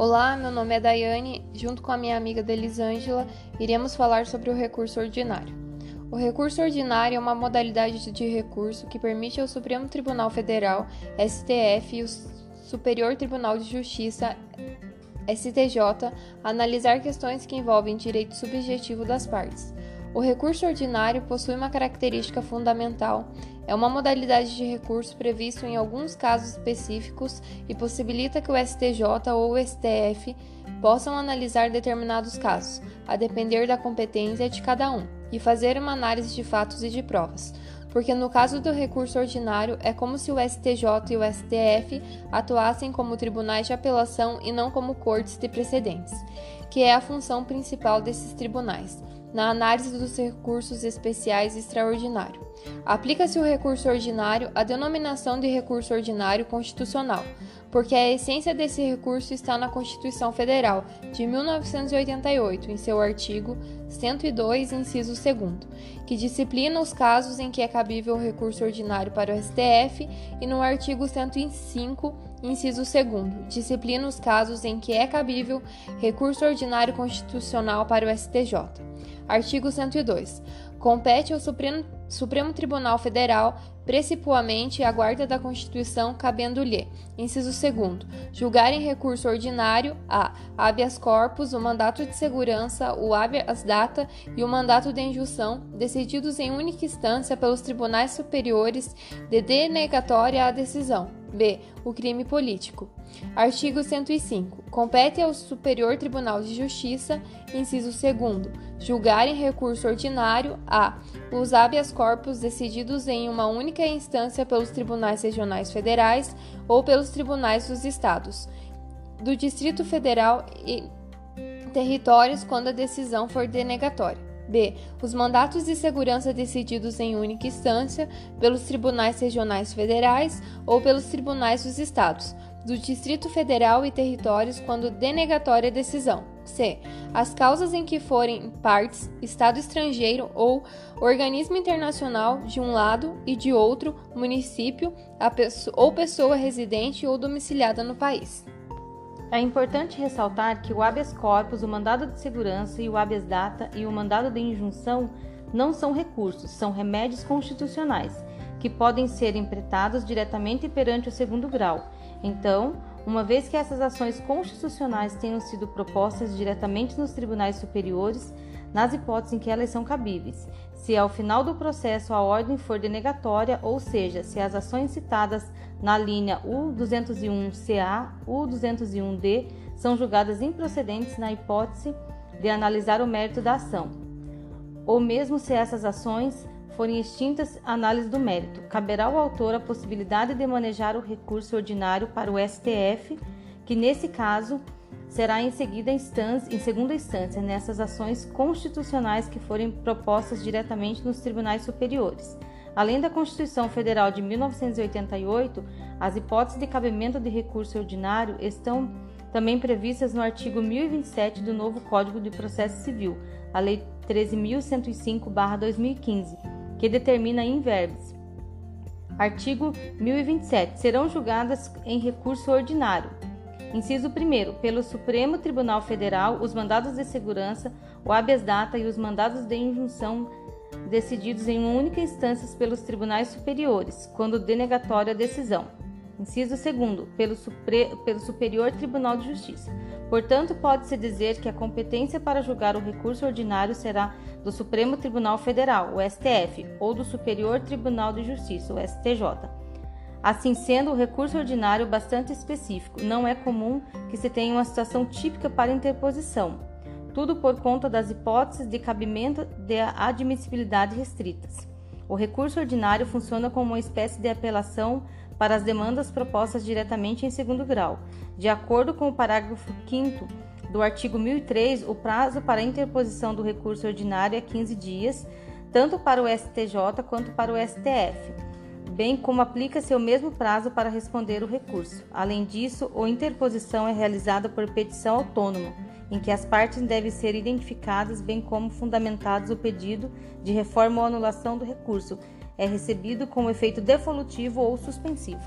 Olá, meu nome é Daiane. Junto com a minha amiga Delisângela, iremos falar sobre o recurso ordinário. O recurso ordinário é uma modalidade de recurso que permite ao Supremo Tribunal Federal, STF, e o Superior Tribunal de Justiça, STJ, analisar questões que envolvem direito subjetivo das partes. O recurso ordinário possui uma característica fundamental. É uma modalidade de recurso previsto em alguns casos específicos e possibilita que o STJ ou o STF possam analisar determinados casos, a depender da competência de cada um, e fazer uma análise de fatos e de provas. Porque no caso do recurso ordinário é como se o STJ e o STF atuassem como tribunais de apelação e não como cortes de precedentes, que é a função principal desses tribunais na análise dos recursos especiais extraordinário. Aplica-se o recurso ordinário à denominação de recurso ordinário constitucional, porque a essência desse recurso está na Constituição Federal de 1988, em seu artigo 102, inciso 2, que disciplina os casos em que é cabível o recurso ordinário para o STF, e no artigo 105, inciso 2, disciplina os casos em que é cabível recurso ordinário constitucional para o STJ. Artigo 102. Compete ao Supremo, Supremo Tribunal Federal, precipuamente a guarda da Constituição, cabendo-lhe, inciso 2, julgar em recurso ordinário a habeas corpus, o mandato de segurança, o habeas data e o mandato de injunção, decididos em única instância pelos tribunais superiores de denegatória à decisão B. O crime político. Artigo 105. Compete ao Superior Tribunal de Justiça, inciso 2, julgar em recurso ordinário a os habeas corpus decididos em uma única instância pelos tribunais regionais federais ou pelos tribunais dos estados, do Distrito Federal e territórios quando a decisão for denegatória. B. Os mandatos de segurança decididos em única instância pelos tribunais regionais federais ou pelos tribunais dos estados, do Distrito Federal e territórios quando denegatória a decisão. C. As causas em que forem partes, Estado estrangeiro ou organismo internacional de um lado e de outro município ou pessoa residente ou domiciliada no país. É importante ressaltar que o habeas corpus, o mandado de segurança e o habeas data e o mandado de injunção não são recursos, são remédios constitucionais, que podem ser emprestados diretamente perante o segundo grau. Então, uma vez que essas ações constitucionais tenham sido propostas diretamente nos tribunais superiores, nas hipóteses em que elas são cabíveis, se ao final do processo a ordem for denegatória, ou seja, se as ações citadas na linha U201CA, U201D são julgadas improcedentes na hipótese de analisar o mérito da ação, ou mesmo se essas ações forem extintas, análise do mérito. Caberá ao autor a possibilidade de manejar o recurso ordinário para o STF, que nesse caso será em, seguida instância, em segunda instância nessas ações constitucionais que forem propostas diretamente nos tribunais superiores. Além da Constituição Federal de 1988, as hipóteses de cabimento de recurso ordinário estão também previstas no artigo 1027 do novo Código de Processo Civil, a Lei 13.105-2015, que determina em verbis. Artigo 1027. Serão julgadas em recurso ordinário Inciso 1. Pelo Supremo Tribunal Federal, os mandados de segurança, o habeas data e os mandados de injunção decididos em uma única instância pelos tribunais superiores, quando denegatória a decisão. Inciso 2. Pelo, pelo Superior Tribunal de Justiça. Portanto, pode-se dizer que a competência para julgar o recurso ordinário será do Supremo Tribunal Federal, o STF, ou do Superior Tribunal de Justiça, o STJ Assim sendo, o recurso ordinário bastante específico. Não é comum que se tenha uma situação típica para interposição. Tudo por conta das hipóteses de cabimento de admissibilidade restritas. O recurso ordinário funciona como uma espécie de apelação para as demandas propostas diretamente em segundo grau. De acordo com o parágrafo 5 do artigo 1003, o prazo para interposição do recurso ordinário é 15 dias, tanto para o STJ quanto para o STF bem como aplica-se o mesmo prazo para responder o recurso. Além disso, a interposição é realizada por petição autônoma, em que as partes devem ser identificadas, bem como fundamentados o pedido de reforma ou anulação do recurso. É recebido com efeito devolutivo ou suspensivo.